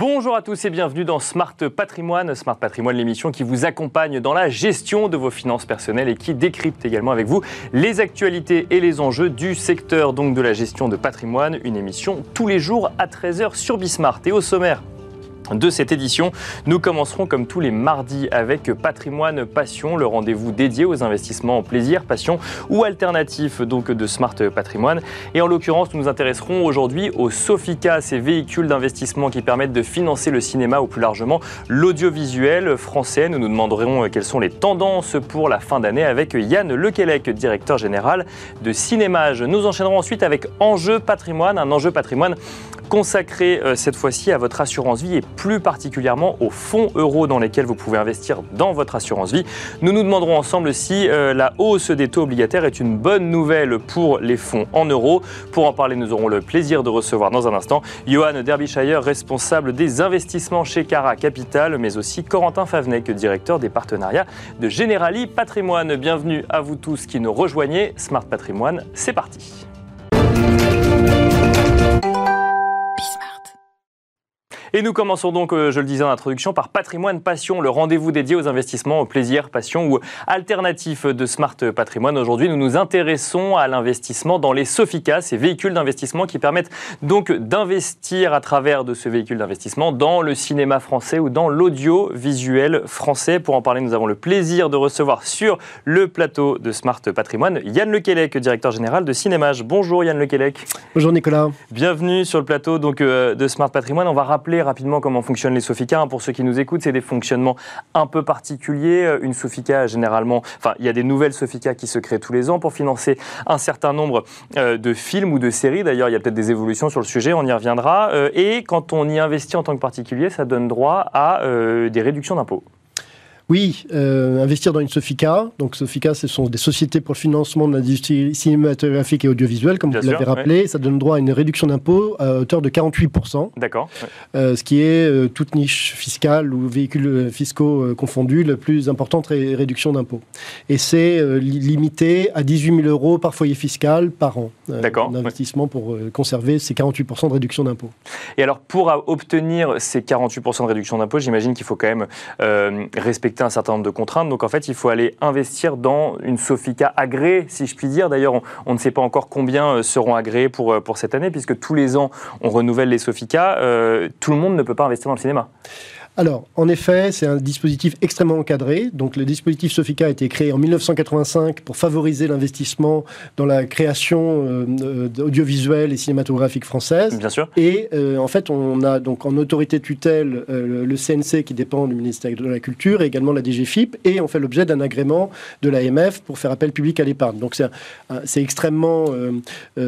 Bonjour à tous et bienvenue dans Smart Patrimoine. Smart Patrimoine, l'émission qui vous accompagne dans la gestion de vos finances personnelles et qui décrypte également avec vous les actualités et les enjeux du secteur de la gestion de patrimoine. Une émission tous les jours à 13h sur Bismart. Et au sommaire, de cette édition. Nous commencerons comme tous les mardis avec Patrimoine Passion, le rendez-vous dédié aux investissements en plaisir, passion ou alternatif donc de Smart Patrimoine. Et en l'occurrence, nous nous intéresserons aujourd'hui au Sofica, ces véhicules d'investissement qui permettent de financer le cinéma ou plus largement l'audiovisuel français. Nous nous demanderons quelles sont les tendances pour la fin d'année avec Yann Lequelec, directeur général de Cinémage. Nous enchaînerons ensuite avec Enjeu Patrimoine, un enjeu patrimoine consacré euh, cette fois-ci à votre assurance vie et plus particulièrement aux fonds euros dans lesquels vous pouvez investir dans votre assurance vie. Nous nous demanderons ensemble si euh, la hausse des taux obligataires est une bonne nouvelle pour les fonds en euros. Pour en parler, nous aurons le plaisir de recevoir dans un instant Johan Derbyshire, responsable des investissements chez Cara Capital, mais aussi Corentin Favenec, directeur des partenariats de Generali Patrimoine. Bienvenue à vous tous qui nous rejoignez. Smart Patrimoine, c'est parti. Et nous commençons donc, euh, je le disais en introduction, par Patrimoine Passion, le rendez-vous dédié aux investissements au plaisir, passion ou alternatif de Smart Patrimoine. Aujourd'hui, nous nous intéressons à l'investissement dans les Sofica, ces véhicules d'investissement qui permettent donc d'investir à travers de ce véhicule d'investissement dans le cinéma français ou dans l'audiovisuel français. Pour en parler, nous avons le plaisir de recevoir sur le plateau de Smart Patrimoine Yann Lequelec, directeur général de Cinémage. Bonjour Yann Lequelec. Bonjour Nicolas. Bienvenue sur le plateau donc, euh, de Smart Patrimoine. On va rappeler rapidement comment fonctionnent les Sofica. Hein, pour ceux qui nous écoutent, c'est des fonctionnements un peu particuliers. Euh, une Sofica, généralement, enfin, il y a des nouvelles Sofica qui se créent tous les ans pour financer un certain nombre euh, de films ou de séries. D'ailleurs, il y a peut-être des évolutions sur le sujet, on y reviendra. Euh, et quand on y investit en tant que particulier, ça donne droit à des réductions d'impôts. Oui, euh, investir dans une Sofica. Donc Sofica, ce sont des sociétés pour le financement de l'industrie cinématographique et audiovisuelle, comme vous l'avez rappelé. Ça donne droit à une réduction d'impôt à hauteur de 48%. D'accord. Euh, ce qui est euh, toute niche fiscale ou véhicules fiscaux confondus, la plus importante réduction d'impôt. Et c'est limité à 18 000 euros par foyer fiscal par an d'investissement pour conserver ces 48% de réduction d'impôt. Et alors, pour obtenir ces 48% de réduction d'impôt, j'imagine qu'il faut quand même respecter un certain nombre de contraintes. Donc en fait, il faut aller investir dans une Sofica agréée, si je puis dire. D'ailleurs, on, ne sait pas encore combien euh, seront agréés pour, euh, pour cette année, puisque tous les ans, on renouvelle les Sofica. Euh, tout le monde ne peut pas investir dans le cinéma. Alors, en effet, c'est un dispositif extrêmement encadré. Donc, le dispositif Sofica a été créé en 1985 pour favoriser l'investissement dans la création euh, audiovisuelle et cinématographique française. Bien sûr. Et euh, en fait, on a donc en autorité tutelle euh, le CNC qui dépend du ministère de la Culture et également la DGFIP. Et on fait l'objet d'un agrément de l'AMF pour faire appel public à l'épargne. Donc, c'est extrêmement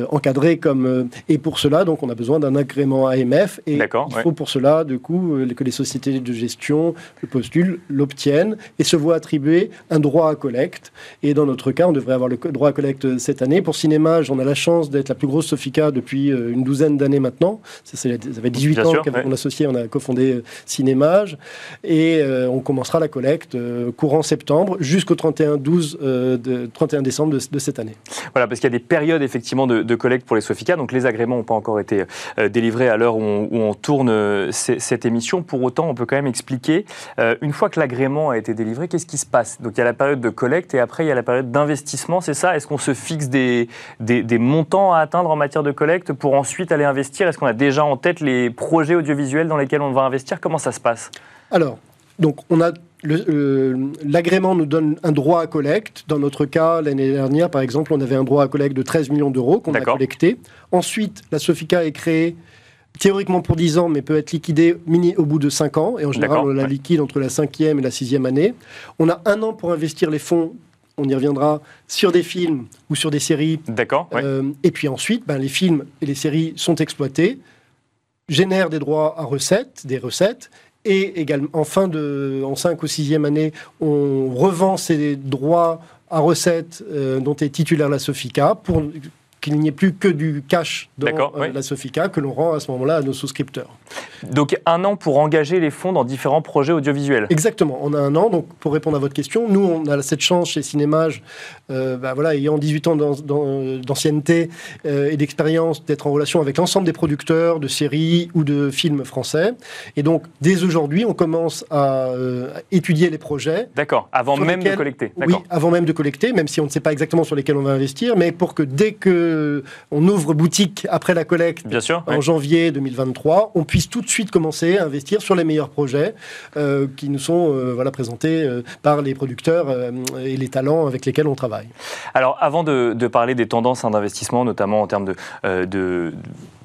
encadré comme. et pour cela, donc, on a besoin d'un agrément AMF. Et il faut pour cela, du coup, que les sociétés de gestion le postulent, l'obtiennent et se voient attribuer un droit à collecte. Et dans notre cas, on devrait avoir le droit à collecte cette année. Pour Cinémage, on a la chance d'être la plus grosse Sofica depuis euh, une douzaine d'années maintenant. Ça, ça fait 18 ans qu'avec mon associé, on a cofondé euh, Cinémage. Et euh, on commencera la collecte courant septembre jusqu'au 31, 12, de, 31 décembre de, cette année. Voilà, parce qu'il y a des périodes effectivement de, collecte pour les Sofica. Donc les agréments n'ont pas encore été délivrés à l'heure où, on tourne cette émission. Pour autant, on peut quand même expliquer, euh, une fois que l'agrément a été délivré, qu'est-ce qui se passe? Donc il y a la période de collecte et après il y a la période d'investissement, c'est ça? Est-ce qu'on se fixe des, des, montants à atteindre en matière de collecte pour ensuite aller investir? Est-ce qu'on a déjà en tête les projets audiovisuels dans lesquels on va investir? Comment ça se passe? Alors, donc on a l'agrément nous donne un droit à collecte. Dans notre cas, l'année dernière, par exemple, on avait un droit à collecte de 13 millions d'euros qu'on a collecté. Ensuite, la Sofica est créée théoriquement pour 10 ans, mais peut être liquidé mini au bout de 5 ans. Et en général, on la liquide entre la cinquième et la sixième année. On a un an pour investir les fonds. On y reviendra sur des films ou sur des séries. D'accord. Euh, et puis ensuite, ben, les films et les séries sont exploités, génèrent des droits à recettes, des recettes, et également en fin de, en 5 ou 6e année, on revend ces droits à recettes euh, dont est titulaire la Sofica pour qu'il n'y ait plus que du cash dans la Sofica que l'on rend à ce moment-là à nos souscripteurs. Donc un an pour engager les fonds dans différents projets audiovisuels. Exactement, on a un an. Donc pour répondre à votre question, nous on a cette chance chez Cinémage, bah, voilà, ayant 18 ans d'ancienneté et d'expérience, d'être en relation avec l'ensemble des producteurs de séries ou de films français. Et donc dès aujourd'hui, on commence à étudier les projets. D'accord, avant même de collecter. Oui, avant même de collecter, même si on ne sait pas exactement sur lesquels on va investir, mais pour que dès que on ouvre boutique après la collecte, Bien sûr, en janvier 2023, on puisse tout de suite commencer à investir sur les meilleurs projets euh, qui nous sont euh, voilà, présentés euh, par les producteurs et les talents avec lesquels on travaille. Alors, avant de, parler des tendances hein, d'investissement, notamment en termes de, de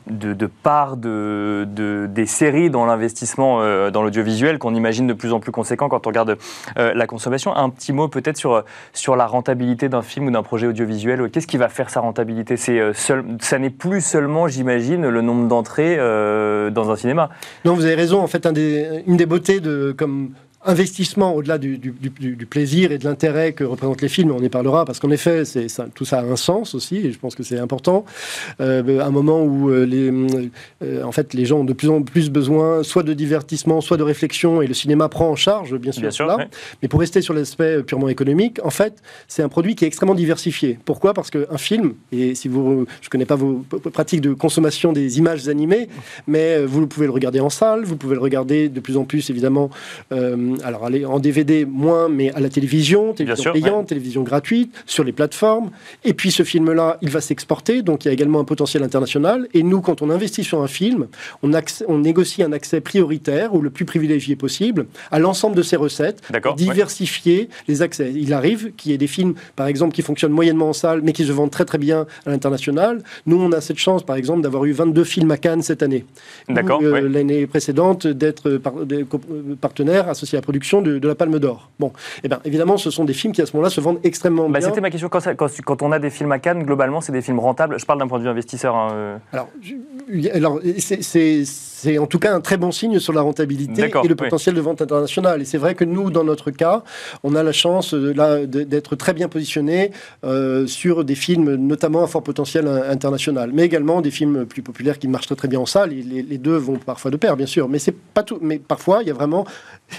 de, part de, des séries dans l'investissement euh, dans l'audiovisuel qu'on imagine de plus en plus conséquent quand on regarde euh, la consommation. Un petit mot peut-être sur, sur la rentabilité d'un film ou d'un projet audiovisuel. Qu'est-ce qui va faire sa rentabilité? Euh, Ça n'est plus seulement, j'imagine, le nombre d'entrées dans un cinéma. Non, vous avez raison. En fait, une des beautés de, investissement au-delà du, plaisir et de l'intérêt que représentent les films, on y parlera, parce qu'en effet, ça, tout ça a un sens aussi, et je pense que c'est important. Euh, un moment où euh, les, euh, en fait, les gens ont de plus en plus besoin soit de divertissement, soit de réflexion, et le cinéma prend en charge, bien sûr, cela. Mais pour rester sur l'aspect purement économique, en fait, c'est un produit qui est extrêmement diversifié. Pourquoi? Parce qu'un film, et si vous, je ne connais pas vos pratiques de consommation des images animées, mais vous pouvez le regarder en salle, vous pouvez le regarder de plus en plus, évidemment, alors aller en DVD moins, mais à la télévision, télévision payante, télévision gratuite, sur les plateformes. Et puis ce film-là, il va s'exporter, donc il y a également un potentiel international. Et nous, quand on investit sur un film, on, on négocie un accès prioritaire ou le plus privilégié possible à l'ensemble de ses recettes, diversifier les accès. Il arrive qu'il y ait des films, par exemple, qui fonctionnent moyennement en salle, mais qui se vendent très très bien à l'international. Nous, on a cette chance, par exemple, d'avoir eu 22 films à Cannes cette année. D'accord. Euh, l'année précédente, d'être partenaire associé la production de, la Palme d'Or. Bon, eh bien, évidemment, ce sont des films qui, à ce moment-là, se vendent extrêmement bah, bien. C'était ma question. Quand, quand, on a des films à Cannes, globalement, c'est des films rentables. Je parle d'un point de vue investisseur. Hein, euh. Alors, alors c'est en tout cas un très bon signe sur la rentabilité et le potentiel de vente internationale. Et c'est vrai que nous, dans notre cas, on a la chance d'être très bien positionné euh, sur des films, notamment à fort potentiel international, mais également des films plus populaires qui marchent très, très bien en salle. Les, les deux vont parfois de pair, bien sûr, mais c'est pas tout. Mais parfois, il y a vraiment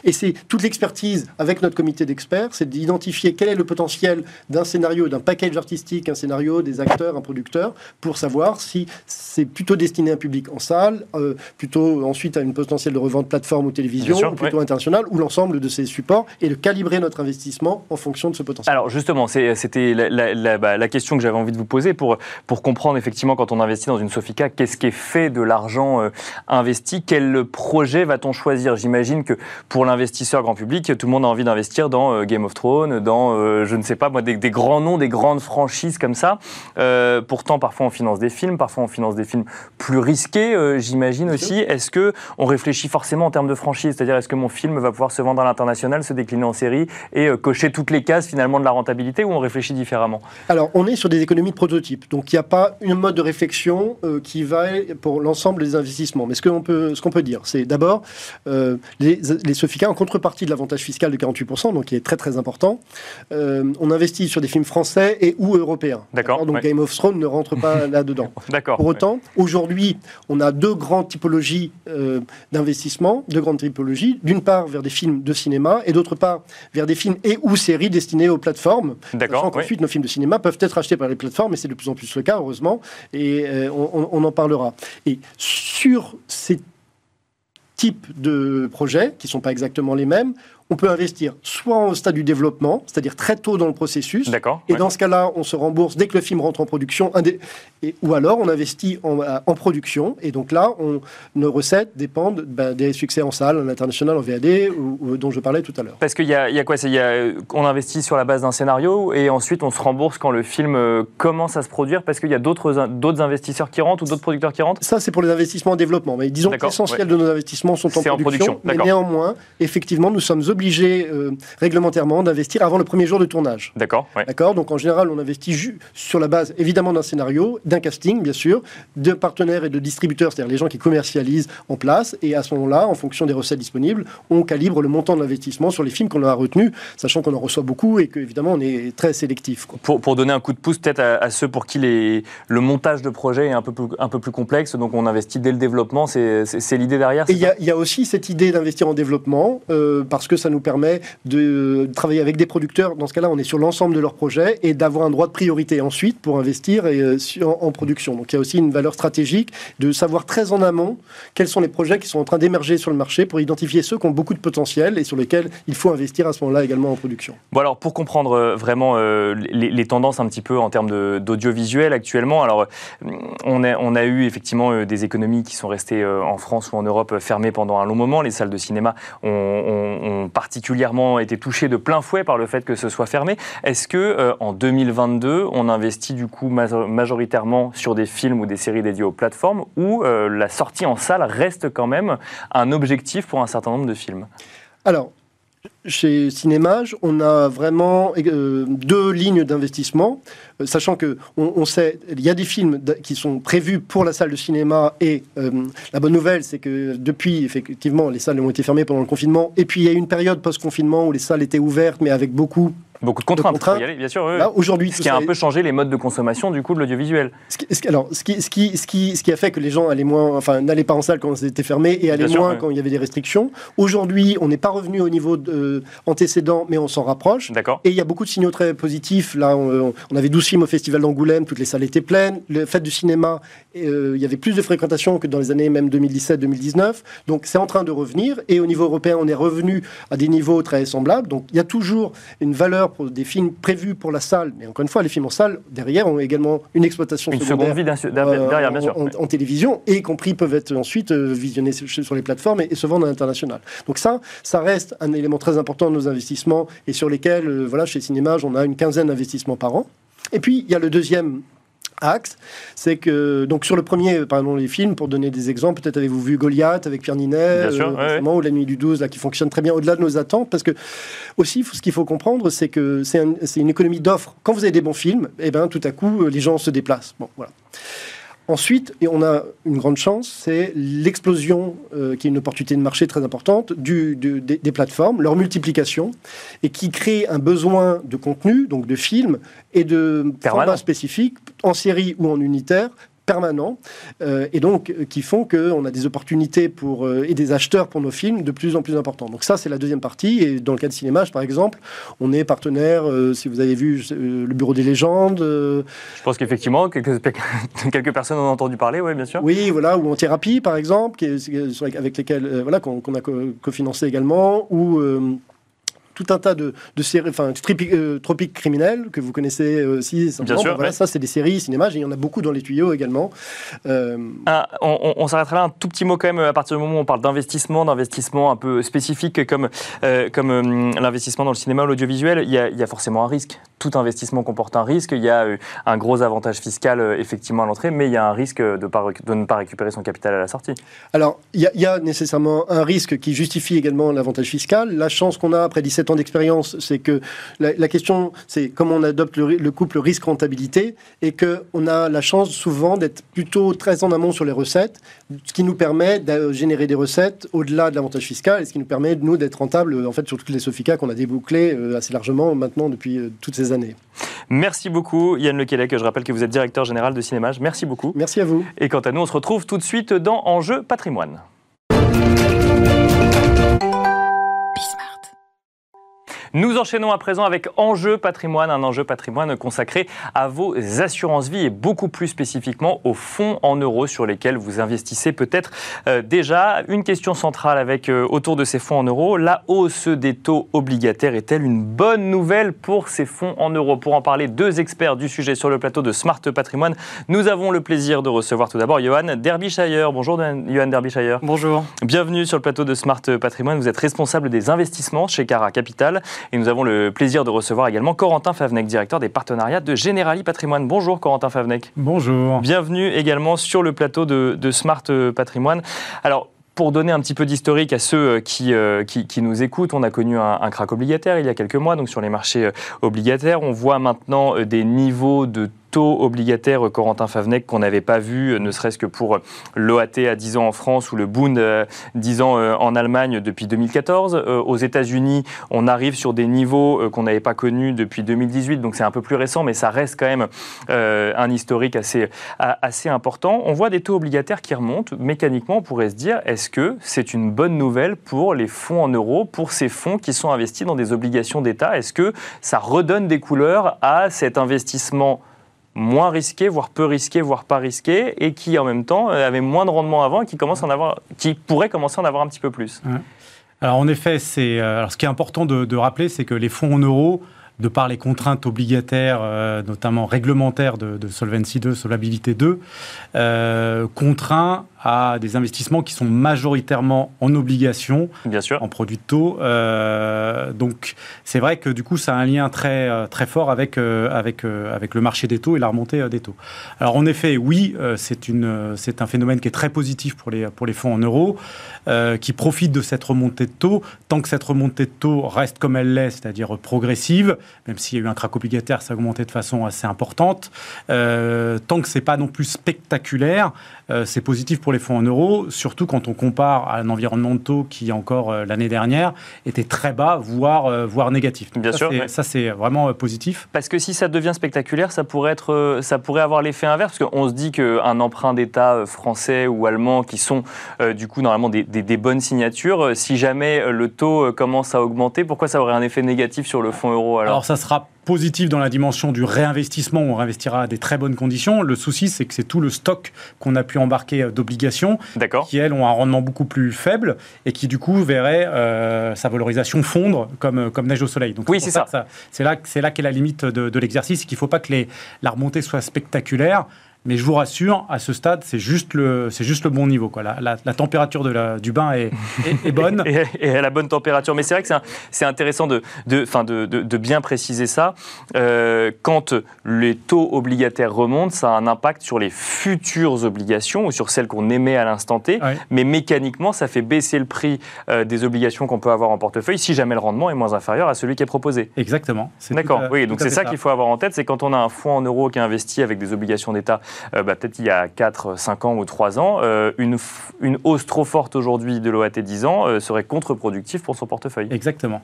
et c'est toute l'expertise avec notre comité d'experts, c'est d'identifier quel est le potentiel d'un scénario, d'un package artistique, un scénario, des acteurs, un producteur, pour savoir si c'est plutôt destiné à un public en salle, euh, plutôt ensuite à une potentiel de revente plateforme ou télévision, plutôt international, ou l'ensemble de ces supports, et de calibrer notre investissement en fonction de ce potentiel. Alors justement, c'était la, bah, la, question que j'avais envie de vous poser pour, pour comprendre effectivement quand on investit dans une Sofica, qu'est-ce qui est fait de l'argent euh, investi, quel projet va-t-on choisir? J'imagine que pour pour l'investisseur grand public, tout le monde a envie d'investir dans euh, Game of Thrones, dans, euh, je ne sais pas moi, des, grands noms, des grandes franchises comme ça. Euh, pourtant, parfois on finance des films, parfois on finance des films plus risqués, j'imagine aussi. Est-ce que on réfléchit forcément en termes de franchise? C'est-à-dire, est-ce que mon film va pouvoir se vendre à l'international, se décliner en série et cocher toutes les cases finalement de la rentabilité ou on réfléchit différemment? Alors, on est sur des économies de prototype. Donc, il n'y a pas une mode de réflexion qui va pour l'ensemble des investissements. Mais ce qu'on peut, ce qu'on peut dire, c'est d'abord les, les en contrepartie de l'avantage fiscal de 48%, donc qui est très très important, euh, on investit sur des films français et ou européens. D'accord. Donc Game of Thrones ne rentre pas là-dedans. D'accord. Pour autant, aujourd'hui, on a deux grandes typologies euh, d'investissement, deux grandes typologies. D'une part, vers des films de cinéma et d'autre part, vers des films et ou séries destinées aux plateformes. D'accord. Ensuite, nos films de cinéma peuvent être achetés par les plateformes, et c'est de plus en plus le cas, heureusement, et euh, on, on en parlera. Et sur ces types de projets qui ne sont pas exactement les mêmes on peut investir soit au stade du développement, c'est-à-dire très tôt dans le processus. Et dans ce cas-là, on se rembourse dès que le film rentre en production. Et, ou alors, on investit en, en, production. Et donc là, on, nos recettes dépendent ben, des succès en salle, en international, en VAD, ou, dont je parlais tout à l'heure. Parce qu'il y, y, a quoi y a, On investit sur la base d'un scénario et ensuite on se rembourse quand le film euh, commence à se produire parce qu'il y a d'autres investisseurs qui rentrent ou d'autres producteurs qui rentrent? Ça, c'est pour les investissements en développement. Mais disons que l'essentiel de nos investissements sont en production. En production. Mais néanmoins, effectivement, nous sommes obligé réglementairement d'investir avant le premier jour de tournage. D'accord. D'accord. Donc en général, on investit sur la base évidemment d'un scénario, d'un casting bien sûr, de partenaires et de distributeurs, c'est-à-dire les gens qui commercialisent en place. Et à ce moment-là, en fonction des recettes disponibles, on calibre le montant de l'investissement sur les films qu'on a retenus, sachant qu'on en reçoit beaucoup et qu'évidemment on est très sélectif. Pour, pour, donner un coup de pouce peut-être à, ceux pour qui les, le montage de projet est un peu plus, un peu plus complexe, donc on investit dès le développement, c'est l'idée derrière il y, y, a aussi cette idée d'investir en développement, euh, parce que ça nous permet de travailler avec des producteurs, dans ce cas-là on est sur l'ensemble de leur projet, et d'avoir un droit de priorité ensuite pour investir et, euh, en, production. Donc il y a aussi une valeur stratégique de savoir très en amont quels sont les projets qui sont en train d'émerger sur le marché pour identifier ceux qui ont beaucoup de potentiel et sur lesquels il faut investir à ce moment-là également en production. Bon alors pour comprendre euh, vraiment les, tendances un petit peu en termes d'audiovisuel actuellement, alors on a eu effectivement des économies qui sont restées en France ou en Europe fermées pendant un long moment. Les salles de cinéma ont, particulièrement été touchées de plein fouet par le fait que ce soit fermé. Est-ce que en 2022 on investit du coup majoritairement sur des films ou des séries dédiées aux plateformes ou euh, la sortie en salle reste quand même un objectif pour un certain nombre de films? Chez Cinémage, on a vraiment euh, deux lignes d'investissement, euh, sachant que on, sait il y a des films qui sont prévus pour la salle de cinéma et la bonne nouvelle, c'est que depuis effectivement les salles ont été fermées pendant le confinement. Et puis il y a eu une période post-confinement où les salles étaient ouvertes mais avec beaucoup Beaucoup de contraintes, y aller, bien sûr. aujourd'hui, ce qui a un peu changé les modes de consommation du coup de l'audiovisuel. alors, ce qui, ce, qui, ce, qui, ce qui a fait que les gens allaient moins, enfin, n'allaient pas en salle quand c'était fermé et allaient moins quand il y avait des restrictions. Aujourd'hui, on n'est pas revenu au niveau de, euh, antécédent, mais on s'en rapproche. D'accord. Et il y a beaucoup de signaux très positifs. Là, on, avait 12 films au Festival d'Angoulême, toutes les salles étaient pleines. Le fait du cinéma, euh, il y avait plus de fréquentation que dans les années même 2017-2019. Donc, c'est en train de revenir. Et au niveau européen, on est revenu à des niveaux très semblables. Donc, il y a toujours une valeur pour des films prévus pour la salle, mais encore une fois, les films en salle, derrière, ont également une exploitation une seconde vie derrière, bien sûr. En, télévision, et y compris peuvent être ensuite euh, visionnés sur, les plateformes et, se vendre à l'international. Donc ça, ça reste un élément très important de nos investissements, et sur lesquels, euh, voilà, chez Cinémage, on a une quinzaine d'investissements par an. Et puis, il y a le deuxième axe, c'est que donc sur le premier, pardon, les films, pour donner des exemples, peut-être avez-vous vu Goliath avec Pierre Ninet, euh, ou La Nuit du 12, là, qui fonctionne très bien au-delà de nos attentes, parce que aussi, ce qu'il faut comprendre, c'est que c'est une économie d'offres. Quand vous avez des bons films, et eh ben, tout à coup, les gens se déplacent. Bon, voilà. Ensuite, et on a une grande chance, c'est l'explosion, euh, qui est une opportunité de marché très importante, du, des, plateformes, leur multiplication, et qui crée un besoin de contenu, donc de films, et de formats spécifiques, en série ou en unitaire, permanents euh, et donc euh, qui font qu'on a des opportunités pour, euh, et des acheteurs pour nos films de plus en plus importants. Donc ça, c'est la deuxième partie. Et dans le cas de Cinémage, par exemple, on est partenaire, si vous avez vu le Bureau des légendes. Je pense qu'effectivement, quelques, quelques personnes ont entendu parler, oui, bien sûr. Oui, voilà, ou en thérapie, par exemple, qui avec lesquels voilà, qu'on a cofinancé également, ou tout un tas de, séries, enfin, euh, Tropique criminel, que vous connaissez aussi. Bien sûr. voilà, Ça, c'est des séries, cinéma, il y en a beaucoup dans les tuyaux également. Euh, ah, on, s'arrêtera là un tout petit mot quand même, à partir du moment où on parle d'investissement, d'investissement un peu spécifique comme, euh, comme l'investissement dans le cinéma ou l'audiovisuel, il y, a, forcément un risque. Tout investissement comporte un risque. Il y a un gros avantage fiscal, effectivement, à l'entrée, mais il y a un risque de, de ne pas récupérer son capital à la sortie. Alors, il y, y, a nécessairement un risque qui justifie également l'avantage fiscal. La chance qu'on a après 17 d'expérience, c'est que la, question, c'est comment on adopte le, couple risque-rentabilité et qu'on a la chance souvent d'être plutôt très en amont sur les recettes, ce qui nous permet de générer des recettes au-delà de l'avantage fiscal et ce qui nous permet, nous, d'être rentables en fait, sur toutes les Sofica qu'on a débouclées euh, assez largement maintenant depuis euh, toutes ces années. Merci beaucoup Yann Lequelec, je rappelle que vous êtes directeur général de Cinémage. Merci beaucoup. Merci à vous. Et quant à nous, on se retrouve tout de suite dans Enjeu patrimoine. Nous enchaînons à présent avec Enjeu patrimoine, un enjeu patrimoine consacré à vos assurances vie et beaucoup plus spécifiquement aux fonds en euros sur lesquels vous investissez peut-être euh, déjà. Une question centrale avec euh, autour de ces fonds en euros, la hausse des taux obligataires est-elle une bonne nouvelle pour ces fonds en euros? Pour en parler, deux experts du sujet sur le plateau de Smart Patrimoine. Nous avons le plaisir de recevoir tout d'abord Johan Derbyshire. Bonjour Johan Derbyshire. Bonjour. Bienvenue sur le plateau de Smart Patrimoine. Vous êtes responsable des investissements chez Cara Capital. Et nous avons le plaisir de recevoir également Corentin Favnec, directeur des partenariats de Generali Patrimoine. Bonjour Corentin Favnec. Bonjour. Bienvenue également sur le plateau de, Smart Patrimoine. Alors, pour donner un petit peu d'historique à ceux qui, qui, nous écoutent, on a connu un, un, crack obligataire il y a quelques mois, donc sur les marchés obligataires. On voit maintenant des niveaux de taux obligataire Corentin Favnec qu'on n'avait pas vu, euh, ne serait-ce que pour euh, l'OAT à 10 ans en France ou le Bund 10 euh, ans en Allemagne depuis 2014. Aux États-Unis, on arrive sur des niveaux qu'on n'avait pas connus depuis 2018, donc c'est un peu plus récent, mais ça reste quand même un historique assez important. On voit des taux obligataires qui remontent. Mécaniquement, on pourrait se dire, est-ce que c'est une bonne nouvelle pour les fonds en euros, pour ces fonds qui sont investis dans des obligations d'État? Est-ce que ça redonne des couleurs à cet investissement moins risqué, voire peu risqué, voire pas risqué, et qui en même temps euh, avait moins de rendement avant et qui, commence en avoir, qui pourrait commencer à en avoir un petit peu plus. Alors en effet, c'est, euh, alors ce qui est important de, rappeler, c'est que les fonds en euros, de par les contraintes obligataires, euh, notamment réglementaires de, Solvency 2, Solvabilité 2, contraint à des investissements qui sont majoritairement en obligations, Bien sûr. en produits de taux. Euh, donc c'est vrai que du coup ça a un lien très, euh, très fort avec, euh, avec, avec le marché des taux et la remontée des taux. Alors en effet, oui, c'est, une, c'est un phénomène qui est très positif pour les, pour les fonds en euros, qui profitent de cette remontée de taux. Tant que cette remontée de taux reste comme elle l'est, c'est-à-dire progressive, même s'il y a eu un crack obligataire, ça a augmenté de façon assez importante, tant que c'est pas non plus spectaculaire, c'est positif pour les fonds en euros, surtout quand on compare à un environnement de taux qui, encore euh, l'année dernière, était très bas, voire, euh, voire négatif. Bien ça, sûr. Ça, c'est vraiment euh, positif. Parce que si ça devient spectaculaire, ça pourrait, être, ça pourrait avoir l'effet inverse, parce qu'on se dit qu'un emprunt d'État français ou allemand, qui sont du coup normalement des, des, bonnes signatures, si jamais le taux commence à augmenter, pourquoi ça aurait un effet négatif sur le fonds euro alors, alors ça sera positif dans la dimension du réinvestissement, on réinvestira à des très bonnes conditions. Le souci, c'est que c'est tout le stock qu'on a pu embarquer euh, d'obligations, qui elles ont un rendement beaucoup plus faible et qui du coup verraient euh, sa valorisation fondre comme, euh, comme neige au soleil. Donc oui, c'est ça. c'est là, là qu'est la limite de, de l'exercice, qu'il ne faut pas que les, la remontée soit spectaculaire. Mais je vous rassure, à ce stade, c'est juste le, c'est juste le bon niveau. Quoi. La, la, température de la, du bain est, est, bonne. et, à la bonne température. Mais c'est vrai que c'est, intéressant de, de, de, de, bien préciser ça. Euh, quand les taux obligataires remontent, ça a un impact sur les futures obligations ou sur celles qu'on émet à l'instant T. Mais mécaniquement, ça fait baisser le prix euh, des obligations qu'on peut avoir en portefeuille si jamais le rendement est moins inférieur à celui qui est proposé. Exactement. D'accord. oui, donc c'est ça, qu'il faut avoir en tête. C'est quand on a un fonds en euros qui est investi avec des obligations d'État bah, peut-être il y a 4, 5 ans ou 3 ans, euh, une, une, hausse trop forte aujourd'hui de l'OAT 10 ans euh, serait contre-productive pour son portefeuille. Exactement.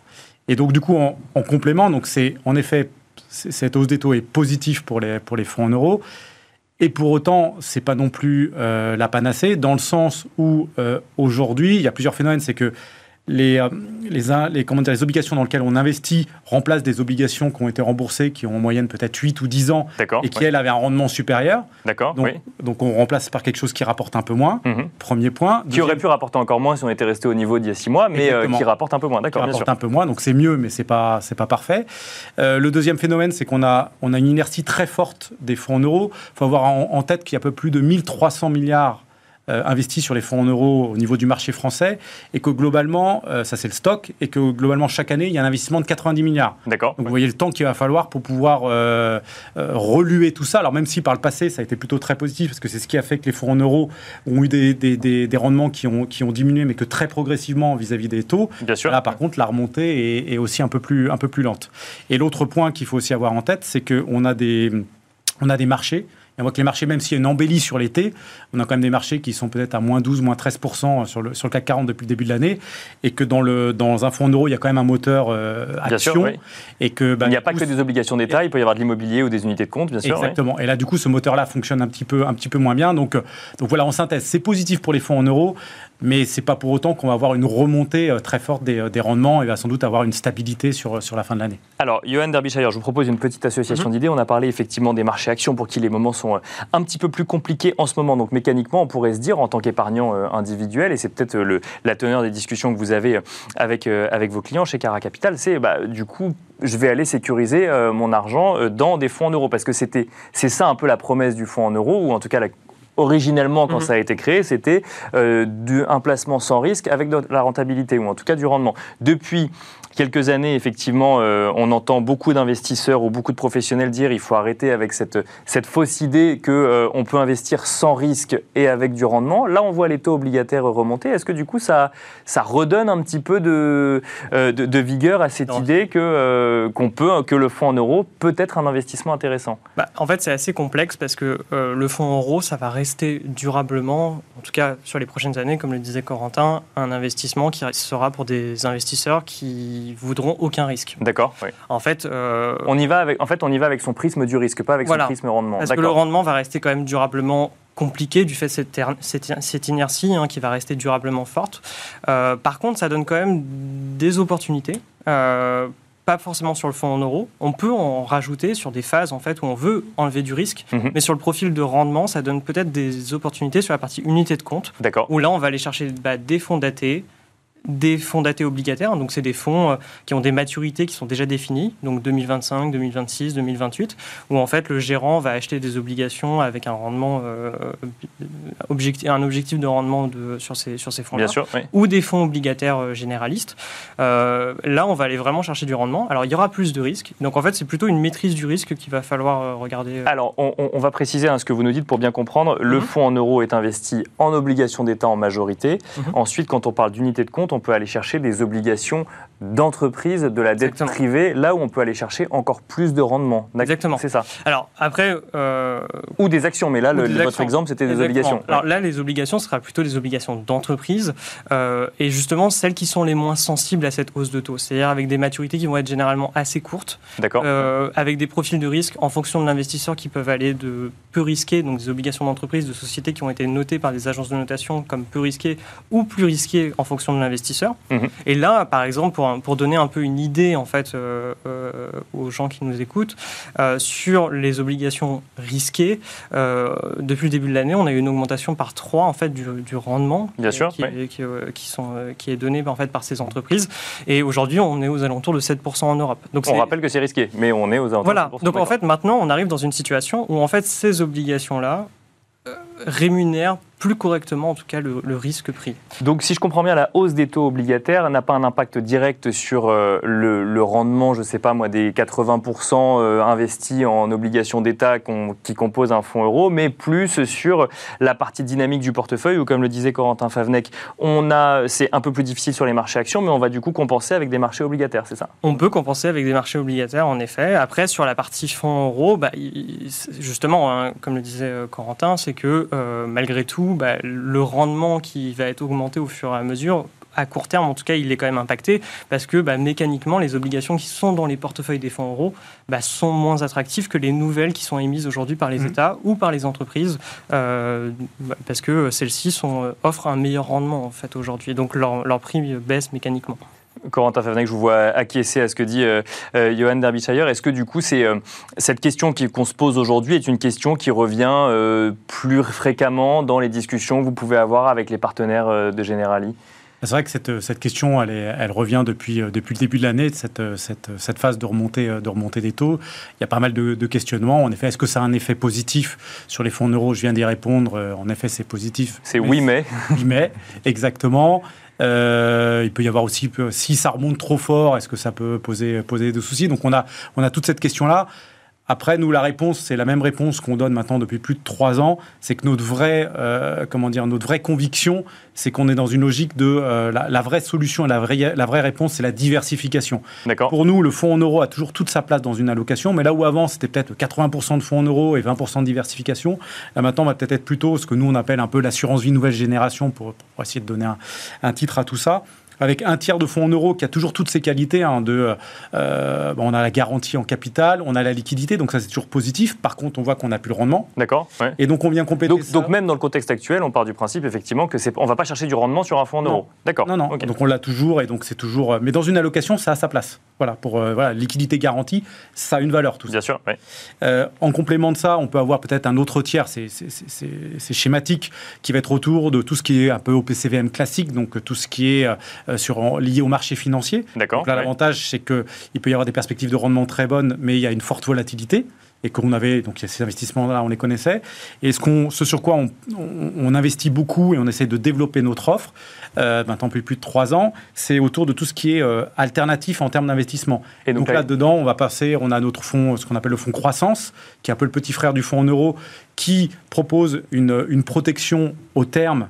Et donc, du coup, en, complément, donc c'est en effet, cette hausse des taux est positive pour les, pour les fonds en euros. Et pour autant, c'est pas non plus la panacée, dans le sens où aujourd'hui, il y a plusieurs phénomènes. C'est que les, euh, les, les, comment dire, les obligations dans lesquelles on investit remplacent des obligations qui ont été remboursées, qui ont en moyenne peut-être 8 ou 10 ans, et qui, elles, avaient un rendement supérieur. D'accord. Donc, donc, on remplace par quelque chose qui rapporte un peu moins. Mhm. Premier point. Qui aurait pu rapporter encore moins si on était resté au niveau d'il y a 6 mois, mais euh, qui rapporte un peu moins. D'accord, Qui rapporte un peu moins, donc c'est mieux, mais c'est pas, c'est pas parfait. Euh, le deuxième phénomène, c'est qu'on a, on a une inertie très forte des fonds en euros. Il faut avoir en, en tête qu'il y a un peu plus de 1300 milliards euh, investi sur les fonds en euros au niveau du marché français et que globalement, euh, ça c'est le stock, et que globalement chaque année, il y a un investissement de 90 milliards. D'accord. Donc vous voyez le temps qu'il va falloir pour pouvoir euh, reluer tout ça. Alors même si par le passé, ça a été plutôt très positif, parce que c'est ce qui a fait que les fonds en euros ont eu des, des, des, rendements qui ont, qui ont diminué, mais que très progressivement vis-à-vis des taux. Bien sûr. Là, par contre, la remontée est, est, aussi un peu plus, un peu plus lente. Et l'autre point qu'il faut aussi avoir en tête, c'est qu'on a des, on a des marchés on voit que les marchés, même s'il y a une embellie sur l'été, on a quand même des marchés qui sont peut-être à moins 12, moins 13% sur le, sur le CAC 40 depuis le début de l'année, et que dans, le, dans un fonds euro, il y a quand même un moteur euh, action. et que, bah, il n'y a pas que des obligations d'État, il peut y avoir de l'immobilier ou des unités de compte, bien sûr. Exactement. Et là, du coup, ce moteur-là fonctionne un petit peu, un petit peu moins bien. Donc, euh, donc voilà, en synthèse, c'est positif pour les fonds en euros, mais c'est pas pour autant qu'on va avoir une remontée euh, très forte des, des, rendements et va sans doute avoir une stabilité sur, sur la fin de l'année. Alors, Johan Derbyshire, je vous propose une petite association mhm. d'idées. On a parlé effectivement des marchés actions pour qui les moments sont un petit peu plus compliqués en ce moment. Donc, mécaniquement, on pourrait se dire, en tant qu'épargnant euh, individuel, et c'est peut-être euh, la teneur des discussions que vous avez avec, avec vos clients chez Cara Capital, c'est bah, du coup, je vais aller sécuriser mon argent dans des fonds en euros. Parce que c'était, c'est ça un peu la promesse du fonds en euros, ou en tout cas la originellement, quand mhm. ça a été créé, c'était euh, un placement sans risque avec de la rentabilité, ou en tout cas du rendement. Depuis quelques années, effectivement, euh, on entend beaucoup d'investisseurs ou beaucoup de professionnels dire il faut arrêter avec cette, cette fausse idée qu'on euh, peut investir sans risque et avec du rendement. Là, on voit les taux obligataires remonter. Est-ce que du coup, ça, ça redonne un petit peu de, euh, de, vigueur à cette idée que, qu'on peut, que le fonds en euros peut être un investissement intéressant? Bah, En fait, c'est assez complexe parce que le fonds en euros, ça va rester durablement, en tout cas sur les prochaines années, comme le disait Corentin, un investissement qui sera pour des investisseurs qui voudront aucun risque. D'accord. En fait, euh, on y va avec, en fait, on y va avec son prisme du risque, pas avec son prisme rendement. Parce que le rendement va rester quand même durablement compliqué du fait de cette, cette, inertie hein, qui va rester durablement forte. Euh, par contre, ça donne quand même des opportunités. Euh, pas forcément sur le fonds en euros. On peut en rajouter sur des phases en fait où on veut enlever du risque, mhm. mais sur le profil de rendement, ça donne peut-être des opportunités sur la partie unité de compte. D'accord. Où là, on va aller chercher bah, des fonds datés, des fonds datés obligataires. Donc, c'est des fonds euh, qui ont des maturités qui sont déjà définies, donc 2025, 2026, 2028, où en fait le gérant va acheter des obligations avec un rendement, euh, objectif, un objectif de rendement de, sur ces, sur ces fonds-là, ou des fonds obligataires euh, généralistes. là, on va aller vraiment chercher du rendement. Alors, il y aura plus de risques. Donc, en fait, c'est plutôt une maîtrise du risque qu'il va falloir regarder. Alors, on, va préciser hein, ce que vous nous dites pour bien comprendre. Le mhm. fonds en euros est investi en obligations d'État en majorité. Mhm. Ensuite, quand on parle d'unité de compte, on peut aller chercher des obligations d'entreprise, de la dette privée, là où on peut aller chercher encore plus de rendement. Exactement. C'est ça. Alors après. Euh, ou des actions, mais là, le, votre exemple, c'était des obligations. Alors là, les obligations, ce sera plutôt des obligations d'entreprise, euh, et justement celles qui sont les moins sensibles à cette hausse de taux, c'est-à-dire avec des maturités qui vont être généralement assez courtes, euh, avec des profils de risque en fonction de l'investisseur qui peuvent aller de peu risqués, donc des obligations d'entreprise, de sociétés qui ont été notées par des agences de notation comme peu risquées ou plus risquées en fonction de l'investisseur. Mhm. Et là, par exemple, pour pour, donner un peu une idée en fait euh, euh, aux gens qui nous écoutent euh, sur les obligations risquées. depuis le début de l'année, on a eu une augmentation par 3 en fait du, rendement Bien sûr, qui, qui, sont, qui est donné en fait par ces entreprises. Et aujourd'hui, on est aux alentours de 7% en Europe. Donc on rappelle que c'est risqué, mais on est aux alentours voilà. de 7%. Donc en fait, maintenant, on arrive dans une situation où en fait ces obligations là rémunèrent plus correctement, en tout cas, le, risque pris. Donc, si je comprends bien, la hausse des taux obligataires n'a pas un impact direct sur euh, le, rendement, je ne sais pas moi, des 80% euh, investis en obligations d'État qui composent un fonds euro, mais plus sur la partie dynamique du portefeuille, où, comme le disait Corentin Favnec, on a, c'est un peu plus difficile sur les marchés actions, mais on va du coup compenser avec des marchés obligataires, c'est ça? On peut compenser avec des marchés obligataires, en effet. Après, sur la partie fonds euro, bah, justement, hein, comme le disait euh, Corentin, c'est que malgré tout, bah, le rendement qui va être augmenté au fur et à mesure, à court terme, en tout cas, il est quand même impacté parce que bah, mécaniquement, les obligations qui sont dans les portefeuilles des fonds euros bah, sont moins attractives que les nouvelles qui sont émises aujourd'hui par les mmh. États ou par les entreprises euh, parce que celles-ci euh, offrent un meilleur rendement en fait aujourd'hui. Donc leur, leur prix baisse mécaniquement. Corentin Favnec, je vous vois acquiescer à ce que dit euh, euh, Johan Derbyshire. Est-ce que du coup, c'est, euh, cette question qu'on se pose aujourd'hui est une question qui revient plus fréquemment dans les discussions que vous pouvez avoir avec les partenaires de Generali? C'est vrai que cette, cette question, elle, elle, revient depuis, depuis le début de l'année, cette, cette, cette, phase de remontée, de remontée des taux. Il y a pas mal de, de questionnements. En effet, est-ce que ça a un effet positif sur les fonds euros? Je viens d'y répondre. En effet, c'est positif. C'est oui, mais. Oui, mais, exactement. Euh, il peut y avoir aussi, si ça remonte trop fort, est-ce que ça peut poser, poser des soucis? Donc on a, on a toute cette question-là. Après, nous, la réponse, c'est la même réponse qu'on donne maintenant depuis plus de trois ans. C'est que notre vraie, euh, comment dire, notre vraie conviction, c'est qu'on est dans une logique de euh, la, vraie solution, la vraie, la vraie réponse, c'est la diversification. Pour nous, le fonds en euros a toujours toute sa place dans une allocation, mais là où avant, c'était peut-être 80% de fonds en euros et 20% de diversification, là maintenant, on va peut-être être plutôt ce que nous, on appelle un peu l'assurance vie nouvelle génération, pour, essayer de donner un titre à tout ça avec un tiers de fonds en euros qui a toujours toutes ces qualités. Hein, de, euh, on a la garantie en capital, on a la liquidité, donc ça c'est toujours positif. Par contre, on voit qu'on n'a plus le rendement. D'accord. Et donc on vient compléter donc, Donc même dans le contexte actuel, on part du principe effectivement que c'est, on va pas chercher du rendement sur un fonds en euros. D'accord. Non, non. Donc on l'a toujours et donc c'est toujours. Mais dans une allocation, ça a sa place. Voilà pour euh, voilà liquidité garantie, ça a une valeur tout ça. Bien sûr. Euh, en complément de ça, on peut avoir peut-être un autre tiers, c'est, schématique, qui va être autour de tout ce qui est un peu au PCVM classique, donc tout ce qui est sur, lié au marché financier. D'accord. Là, l'avantage, c'est qu'il peut y avoir des perspectives de rendement très bonnes, mais il y a une forte volatilité. Et qu'on avait, donc ces investissements-là, on les connaissait. Et ce, qu'on, ce sur quoi on, investit beaucoup et on essaie de développer notre offre, euh, maintenant plus, plus de trois ans, c'est autour de tout ce qui est euh, alternatif en termes d'investissement. Et donc, là-dedans, on va passer, on a notre fonds, ce qu'on appelle le fonds croissance, qui est un peu le petit frère du fonds en euros, qui propose une, une protection au terme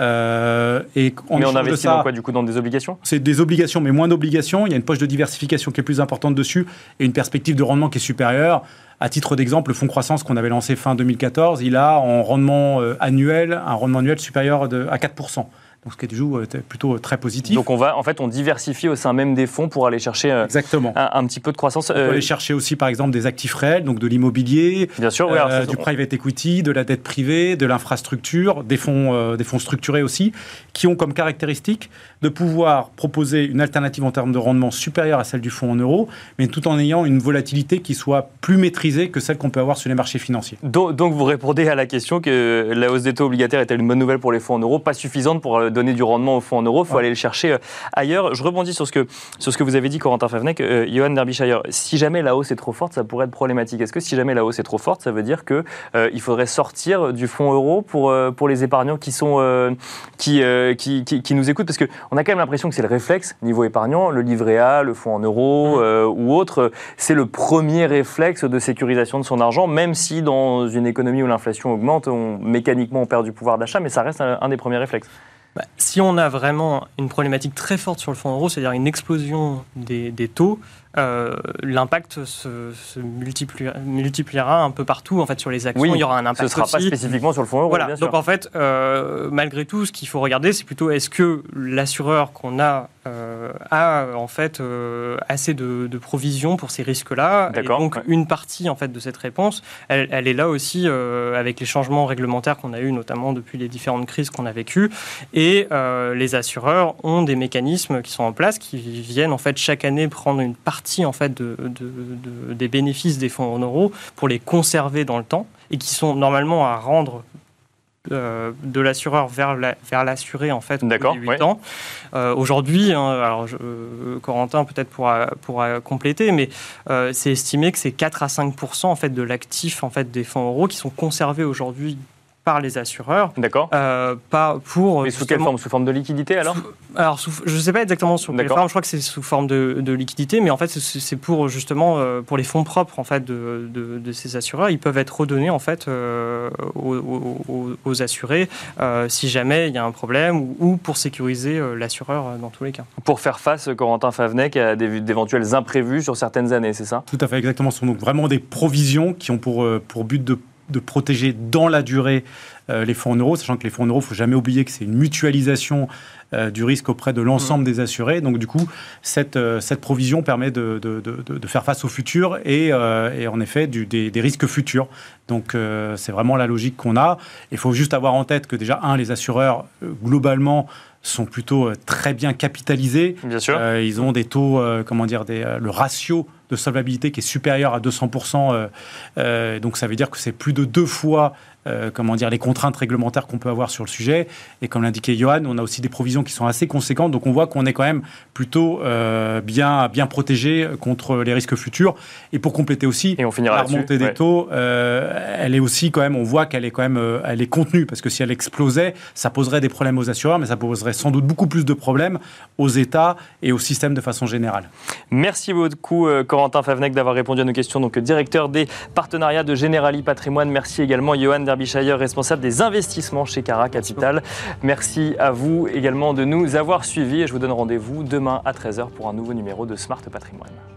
euh, et on mais on investit dans quoi du coup Dans des obligations? C'est des obligations, mais moins d'obligations. Il y a une poche de diversification qui est plus importante dessus et une perspective de rendement qui est supérieure. À titre d'exemple, le fonds croissance qu'on avait lancé fin 2014, il a en rendement euh, annuel un rendement annuel supérieur de, à 4% ce qui est toujours euh, plutôt euh, très positif. Donc on va, en fait, on diversifie au sein même des fonds pour aller chercher euh, Exactement. Un, petit peu de croissance. On peut aller chercher aussi, par exemple, des actifs réels, donc de l'immobilier, bien sûr, du private equity, de la dette privée, de l'infrastructure, des fonds, des fonds structurés aussi, qui ont comme caractéristique de pouvoir proposer une alternative en termes de rendement supérieure à celle du fonds en euros, mais tout en ayant une volatilité qui soit plus maîtrisée que celle qu'on peut avoir sur les marchés financiers. Donc, donc vous répondez à la question que la hausse des taux obligataires est-elle une bonne nouvelle pour les fonds en euros? Pas suffisante pour donner du rendement au fonds en euros, il faut aller le chercher euh, ailleurs. Je rebondis sur ce que, sur ce que vous avez dit, Corentin Favnek, euh, Johan Derbyshire. Si jamais la hausse est trop forte, ça pourrait être problématique. Est-ce que si jamais la hausse est trop forte, ça veut dire qu'il euh, il faudrait sortir du fonds euro pour, pour les épargnants qui, sont, qui, qui, qui, nous écoutent? Parce qu'on a quand même l'impression que c'est le réflexe niveau épargnant, le livret A, le fonds en euros mmh. ou autre, c'est le premier réflexe de sécurisation de son argent, même si dans une économie où l'inflation augmente, on, mécaniquement on perd du pouvoir d'achat, mais ça reste un des premiers réflexes. Bah, si on a vraiment une problématique très forte sur le fonds euro, c'est-à-dire une explosion des, taux, euh, l'impact se, multipliera, un peu partout en fait sur les actions. il y aura un impact. Ce ne sera pas spécifiquement sur le fonds euro. Voilà. Donc en fait, euh, malgré tout, ce qu'il faut regarder, c'est plutôt est-ce que l'assureur qu'on a euh, a en fait assez de, provisions pour ces risques-là. Et donc une partie en fait de cette réponse, elle, elle est là aussi avec les changements réglementaires qu'on a eu notamment depuis les différentes crises qu'on a vécues. Et les assureurs ont des mécanismes qui sont en place qui viennent en fait chaque année prendre une partie en fait de, des bénéfices des fonds en euros pour les conserver dans le temps et qui sont normalement à rendre euh, de l'assureur vers l'assuré en fait D'accord, 8 ans. Euh, aujourd'hui, hein, alors Corentin peut-être pourra, pourra compléter, mais c'est estimé que c'est 4 à 5% en fait de l'actif en fait des fonds euros qui sont conservés aujourd'hui par les assureurs. D'accord. Euh, pas pour. Mais sous quelle forme? Sous forme de liquidité alors? Alors, je ne sais pas exactement sous quelle forme. Je crois que c'est sous forme de, liquidité, mais en fait, c'est pour justement euh, pour les fonds propres en fait de, de, ces assureurs. Ils peuvent être redonnés en fait euh, aux, assurés si jamais il y a un problème ou, pour sécuriser l'assureur dans tous les cas. Pour faire face, Corentin Favnec, à d'éventuels imprévus sur certaines années, c'est ça? Tout à fait, exactement. Ce sont donc vraiment des provisions qui ont pour, pour but de de protéger dans la durée euh, les fonds en euros, sachant que les fonds en euros, il ne faut jamais oublier que c'est une mutualisation euh, du risque auprès de l'ensemble mmh. des assurés. Donc du coup, cette, euh, cette provision permet de, de, de, faire face au futur et, et en effet du, des, des, risques futurs. Donc c'est vraiment la logique qu'on a. Il faut juste avoir en tête que déjà, un, les assureurs, globalement, sont plutôt très bien capitalisés. Bien sûr. ils ont des taux, comment dire, des, le ratio de solvabilité qui est supérieur à 200%. Euh, euh, donc ça veut dire que c'est plus de deux fois euh, comment dire, les contraintes réglementaires qu'on peut avoir sur le sujet. Et comme l'indiquait Johan, on a aussi des provisions qui sont assez conséquentes. Donc on voit qu'on est quand même plutôt bien, bien protégé contre les risques futurs. Et pour compléter aussi, Et on la remontée des taux, elle est aussi quand même, on voit qu'elle est quand même elle est contenue. Parce que si elle explosait, ça poserait des problèmes aux assureurs, mais ça poserait sans doute beaucoup plus de problèmes aux États et au système de façon générale. Merci beaucoup, Corentin Favnec d'avoir répondu à nos questions, donc directeur des partenariats de Generali Patrimoine. Merci également Johan Derbyshire, responsable des investissements chez Cara Capital. Merci à vous également de nous avoir suivis et je vous donne rendez-vous demain à 13h pour un nouveau numéro de Smart Patrimoine.